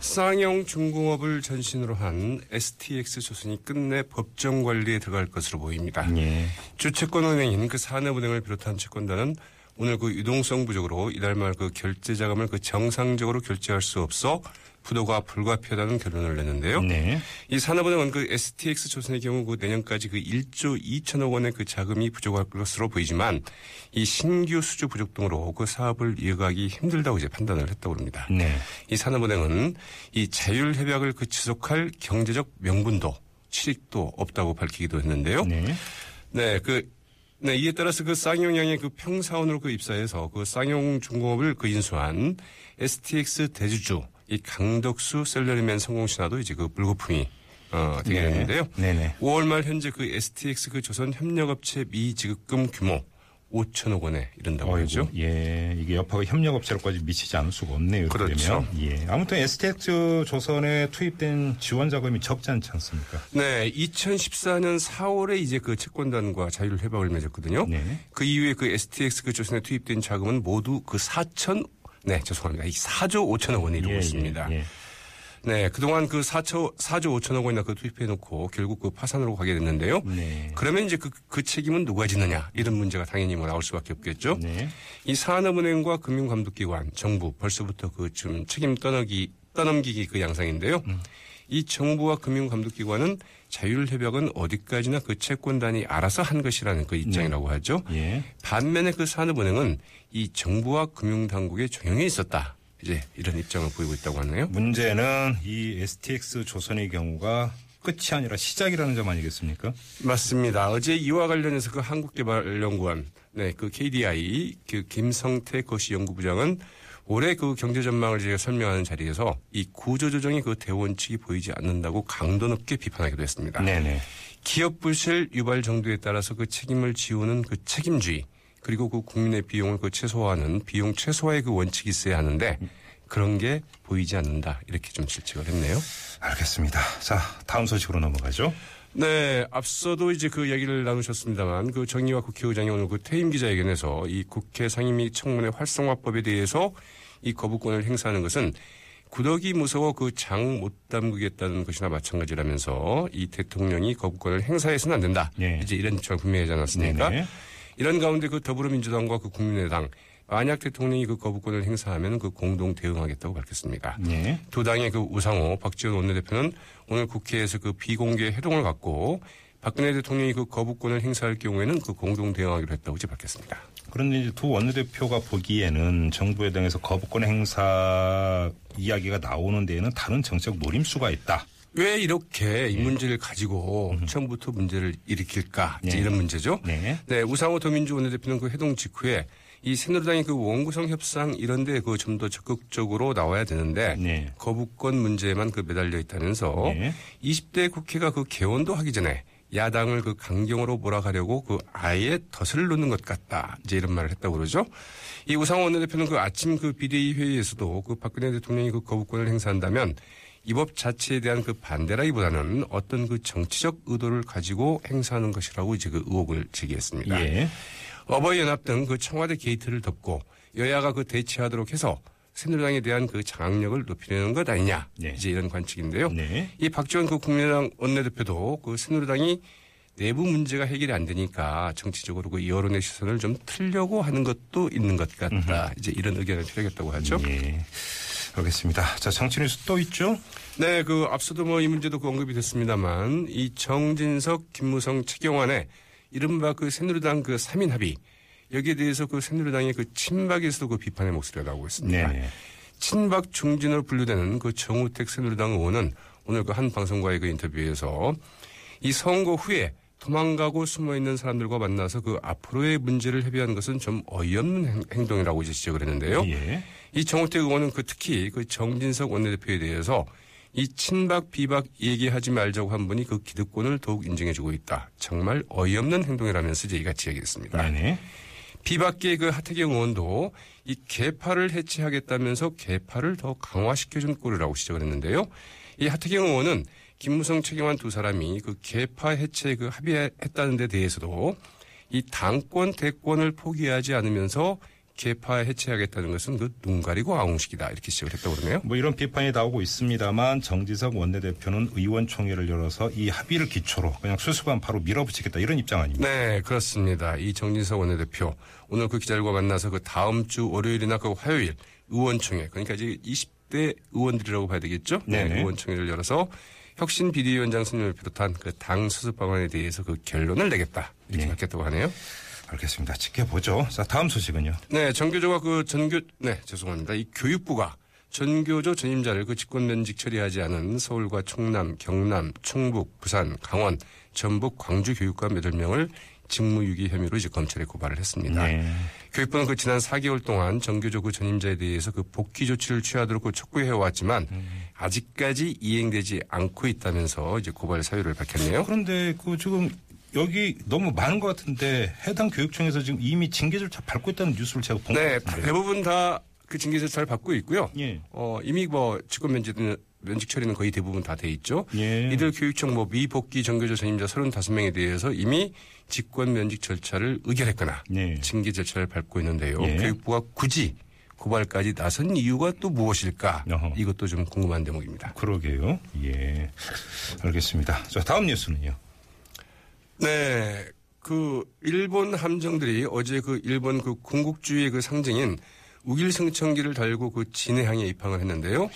쌍용 중공업을 전신으로 한 STX 조선이 끝내 법정 관리에 들어갈 것으로 보입니다. 예. 주채권은행인 그 산업은행을 비롯한 채권단은 오늘 그 유동성 부족으로 이달 말 그 결제 자금을 그 정상적으로 결제할 수 없어 부도가 불가피하다는 결론을 냈는데요. 네. 이 산업은행은 그 STX 조선의 경우 그 내년까지 그 1조 2천억 원의 그 자금이 부족할 것으로 보이지만 이 신규 수주 부족 등으로 그 사업을 이어가기 힘들다고 이제 판단을 했다고 합니다. 네. 이 산업은행은 이 자율 협약을 그 지속할 경제적 명분도 실익도 없다고 밝히기도 했는데요. 네. 네, 그 네, 이에 따라서 그 쌍용양의 그 평사원으로 그 입사해서 그 쌍용 중공업을 그 인수한 STX 대주주 이 강덕수 셀러리맨 성공신화도 이제 그 불거품이 어, 되게 네. 됐는데요. 네네. 5월 말 현재 그 STX 그 조선 협력업체 미지급금 규모 5천억 원에 이른다고 하죠. 예, 이게 여파가 협력업체로까지 미치지 않을 수가 없네요. 그렇죠. 되면. 예. 아무튼 STX 조선에 투입된 지원 자금이 적지 않지 않습니까? 네, 2014년 4월에 이제 그 채권단과 자율 협약을 맺었거든요. 네. 그 이후에 그 STX 그 조선에 투입된 자금은 모두 그 4천 네, 죄송합니다. 이 4조 5천억 원이 이루고 예, 있습니다. 예, 예. 네, 그동안 그 4조 4조 5천억 원이나 그 투입해 놓고 결국 그 파산으로 가게 됐는데요. 네. 그러면 이제 그, 그 책임은 누가 지느냐 이런 문제가 당연히 뭐 나올 수밖에 없겠죠. 네. 이 산업은행과 금융감독기관, 정부 벌써부터 그 좀 책임 떠넘기 떠넘기기 그 양상인데요. 음. 이 정부와 금융감독기관은 자율협약은 어디까지나 그 채권단이 알아서 한 것이라는 그 입장이라고 하죠. 예. 반면에 그 산업은행은 이 정부와 금융당국의 종용에 있었다. 이제 이런 입장을 보이고 있다고 하네요. 문제는 이 STX 조선의 경우가 끝이 아니라 시작이라는 점 아니겠습니까? 맞습니다. 어제 이와 관련해서 그 한국개발연구원, 네, 그 KDI, 그 김성태 거시 연구부장은 올해 그 경제 전망을 제가 설명하는 자리에서 이 구조조정이 그 대원칙이 보이지 않는다고 강도 높게 비판하기도 했습니다. 네네. 기업 부실 유발 정도에 따라서 그 책임을 지우는 그 책임주의 그리고 그 국민의 비용을 그 최소화하는 비용 최소화의 그 원칙이 있어야 하는데 그런 게 보이지 않는다 이렇게 좀 질책을 했네요. 알겠습니다. 자, 다음 소식으로 넘어가죠. 네, 앞서도 이제 그 얘기를 나누셨습니다만 그 정의와 국회의장이 오늘 그 퇴임 기자회견에서 이 국회 상임위 청문회 활성화법에 대해서 이 거부권을 행사하는 것은 구더기 무서워 그 장 못 담그겠다는 것이나 마찬가지라면서 이 대통령이 거부권을 행사해서는 안 된다. 네. 이제 이런 입장을 분명히 하지 않았습니까? 네네. 이런 가운데 그 더불어민주당과 그 국민의당 만약 대통령이 그 거부권을 행사하면 그 공동 대응하겠다고 밝혔습니다. 네. 두 당의 그 우상호, 박지원 원내대표는 오늘 국회에서 그 비공개 회동을 갖고 박근혜 대통령이 그 거부권을 행사할 경우에는 그 공동 대응하기로 했다고 이제 밝혔습니다. 그런데 이제 두 원내대표가 보기에는 정부 여당에서 거부권 행사 이야기가 나오는 데에는 다른 정책 노림수가 있다. 왜 이렇게 이 문제를 가지고 처음부터 문제를 일으킬까? 이제 네. 이런 문제죠. 네. 네, 우상호 더민주 원내대표는 그 해동 직후에 이 새누리당이 그 원구성 협상 이런데 그 좀 더 적극적으로 나와야 되는데 네. 거부권 문제만 그 매달려 있다면서 네. 20대 국회가 그 개원도 하기 전에 야당을 그 강경으로 몰아가려고 그 아예 덫을 놓는 것 같다. 이제 이런 말을 했다고 그러죠. 이 우상호 원내대표는 그 아침 그 비대위 회의에서도 그 박근혜 대통령이 그 거부권을 행사한다면 이 법 자체에 대한 그 반대라기보다는 어떤 그 정치적 의도를 가지고 행사하는 것이라고 이제 그 의혹을 제기했습니다. 예. 어버이연합 등 그 청와대 게이트를 덮고 여야가 그 대치하도록 해서 새누리당에 대한 그 장악력을 높이려는 것 아니냐. 네. 이제 이런 관측인데요. 네. 이 박지원 그 국민의당 원내대표도 그 새누리당이 내부 문제가 해결이 안 되니까 정치적으로 그 여론의 시선을 좀 틀려고 하는 것도 있는 것 같다. 이제 이런 의견을 표력했다고 하죠. 예. 알겠습니다. 자, 정치 뉴스 또 있죠? 네, 그 앞서도 뭐 이 문제도 그 언급이 됐습니다만 이 정진석, 김무성, 최경환의 이른바 그 새누리당 그 3인 합의 여기에 대해서 그 새누리당의 그 친박에서도 그 비판의 목소리가 나오고 있습니다. 네. 친박 중진으로 분류되는 그 정우택 새누리당 의원은 오늘 그 한 방송과의 그 인터뷰에서 이 선거 후에 도망가고 숨어 있는 사람들과 만나서 그 앞으로의 문제를 협의하는 것은 좀 어이없는 행- 행동이라고 이제 지적을 했는데요. 예. 이 정우택 의원은 그 특히 그 정진석 원내대표에 대해서 이 친박 비박 얘기하지 말자고 한 분이 그 기득권을 더욱 인정해주고 있다. 정말 어이없는 행동이라면서 이제 이같이 얘기했습니다. 네네. 비박계 그 하태경 의원도 이 개파를 해체하겠다면서 개파를 더 강화시켜준 꼴이라고 지적을 했는데요. 이 하태경 의원은 김무성, 최경환 두 사람이 그 개파 해체 그 합의했다는 데 대해서도 이 당권 대권을 포기하지 않으면서 개파 해체하겠다는 것은 그 눈 가리고 아웅식이다 이렇게 지적을 했다고 그러네요. 뭐 이런 비판이 나오고 있습니다만 정지석 원내대표는 의원총회를 열어서 이 합의를 기초로 그냥 수수관 바로 밀어붙이겠다 이런 입장 아닙니까? 네, 그렇습니다. 이 정진석 원내대표 오늘 그 기자들과 만나서 그 다음 주 월요일이나 그 화요일 의원총회 그러니까 이제 20대 의원들이라고 봐야 되겠죠? 네, 네 네. 의원총회를 열어서 혁신 비대위원장 선임을 비롯한 그 당 수습 방안에 대해서 그 결론을 내겠다 이렇게 네. 밝혔다고 하네요. 알겠습니다. 지켜보죠. 자, 다음 소식은요. 네, 전교조가 그 전교 네 죄송합니다. 이 교육부가 전교조 전임자를 그 직권 면직 처리하지 않은 서울과 충남, 경남, 충북, 부산, 강원, 전북, 광주 교육감 8명을 직무유기 혐의로 이제 검찰에 고발을 했습니다. 네. 교육부는 그 지난 4개월 동안 정교조 그 전임자에 대해서 그 복귀 조치를 취하도록 그 촉구해 왔지만 아직까지 이행되지 않고 있다면서 이제 고발 사유를 밝혔네요. 그런데 그 지금 여기 너무 많은 것 같은데 해당 교육청에서 지금 이미 징계 절차 밟고 있다는 뉴스를 제가 본것 네. 대부분 다 그 징계 절차를 받고 있고요. 예. 어, 이미 뭐 직권 면직은 면직 처리는 거의 대부분 다 돼 있죠. 예. 이들 교육청 뭐 미복귀 정교조 전임자 35명에 대해서 이미 직권 면직 절차를 의결했거나 네. 징계 절차를 밟고 있는데요. 예. 교육부가 굳이 고발까지 나선 이유가 또 무엇일까? 어허. 이것도 좀 궁금한 대목입니다. 그러게요. 예. 알겠습니다. 자, 다음 뉴스는요. 네. 그 일본 함정들이 어제 그 일본 그 군국주의의 그 상징인 우길승천기를 달고 그 진해항에 입항을 했는데요.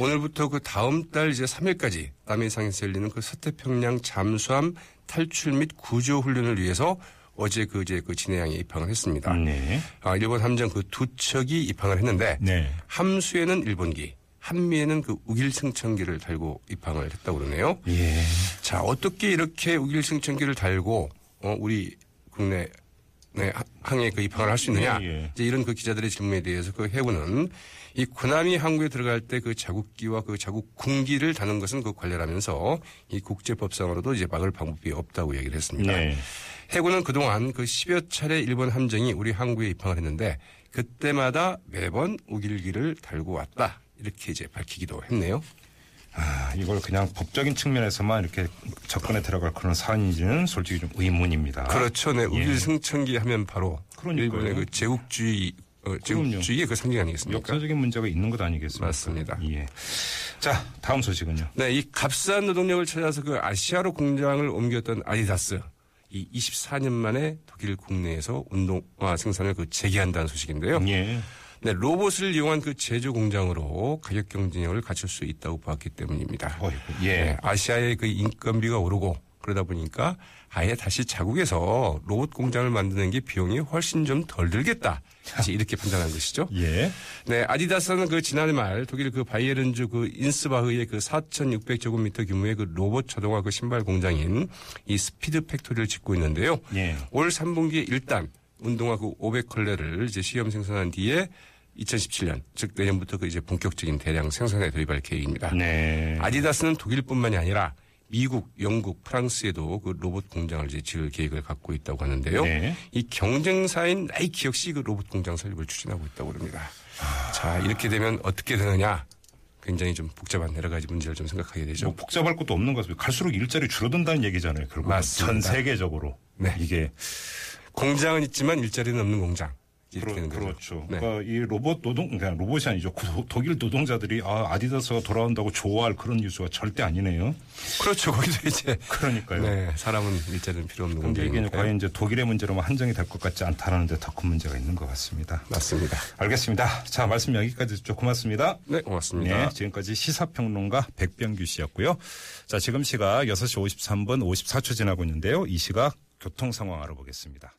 오늘부터 그 다음 달 이제 3일까지 남해상에서 열리는 그 서태평양 잠수함 탈출 및 구조 훈련을 위해서 어제 그 이제 그 진해항에 입항을 했습니다. 네. 아, 일본 함정 그 두 척이 입항을 했는데 네. 함수에는 일본기, 한미에는 그 우길승천기를 달고 입항을 했다고 그러네요. 예. 자, 어떻게 이렇게 우길승천기를 달고 어, 우리 국내 네, 하- 항에 그 입항을 할 수 있느냐? 예, 예. 이제 이런 그 기자들의 질문에 대해서 그 해군은 이 군함이 항구에 들어갈 때 그 자국기와 그 자국 군기를 다는 것은 그 관련하면서 이 국제법상으로도 이제 막을 방법이 없다고 얘기를 했습니다. 네. 해군은 그동안 그 10여 차례 일본 함정이 우리 항구에 입항을 했는데 그때마다 매번 우길기를 달고 왔다. 이렇게 이제 밝히기도 했네요. 아, 이걸 그냥 법적인 측면에서만 이렇게 접근에 들어갈 그런 사안인지는 솔직히 좀 의문입니다. 그렇죠. 네. 우길승천기 하면 바로 아, 예. 그러니까요. 일본의 그 제국주의 어, 제국주의의 그 상징 아니겠습니까? 역사적인 문제가 있는 것 아니겠습니까? 맞습니다. 예. 자, 다음 소식은요. 네, 이 값싼 노동력을 찾아서 그 아시아로 공장을 옮겼던 아디다스. 이 24년 만에 독일 국내에서 운동화 생산을 그 재개한다는 소식인데요. 예. 네, 로봇을 이용한 그 제조 공장으로 가격 경쟁력을 갖출 수 있다고 봤기 때문입니다. 어이구, 예. 네, 아시아의 그 인건비가 오르고 그러다 보니까 아예 다시 자국에서 로봇 공장을 만드는 게 비용이 훨씬 좀 덜 들겠다. 이렇게 판단한 것이죠. 예. 네, 아디다스는 그 지난해 말 독일 그 바이에른주 그 안스바흐의 그 4,600제곱미터 규모의 그 로봇 자동화 그 신발 공장인 이 Speed Factory를 짓고 있는데요. 예. 올 3분기에 일단 운동화 그 500켤레를 이제 시험 생산한 뒤에 2017년 즉 내년부터 그 이제 본격적인 대량 생산에 돌입할 계획입니다. 네. 아디다스는 독일뿐만이 아니라 미국, 영국, 프랑스에도 그 로봇 공장을 이제 지을 계획을 갖고 있다고 하는데요. 네. 이 경쟁사인 나이키 역시 그 로봇 공장 설립을 추진하고 있다고 합니다. 자, 이렇게 되면 어떻게 되느냐? 굉장히 좀 복잡한 여러 가지 문제를 좀 생각하게 되죠. 뭐 복잡할 것도 없는 것 같습니다. 갈수록 일자리 줄어든다는 얘기잖아요. 결국 전. 세계적으로 네. 이게 공장은 있지만 일자리는 없는 공장. 그렇, 되는 거죠. 그렇죠. 네. 그러니까 이 로봇 노동, 그러니까 로봇이 아니죠. 고- 독일 노동자들이 아, 아디다스가 돌아온다고 좋아할 그런 뉴스가 절대 아니네요. 그렇죠. 거기서 이제 그러니까요. 네, 사람은 일자리는 필요 없는 근데 이게. 과연 이제 독일의 문제로만 한정이 될 것 같지 않다는 데 더 큰 문제가 있는 것 같습니다. 맞습니다. 알겠습니다. 자, 말씀 여기까지 듣죠. 고맙습니다. 네, 고맙습니다. 네, 지금까지 시사평론가 백병규 씨였고요. 자, 지금 시각 6시 53분 54초 지나고 있는데요. 이 시각 교통 상황 알아보겠습니다.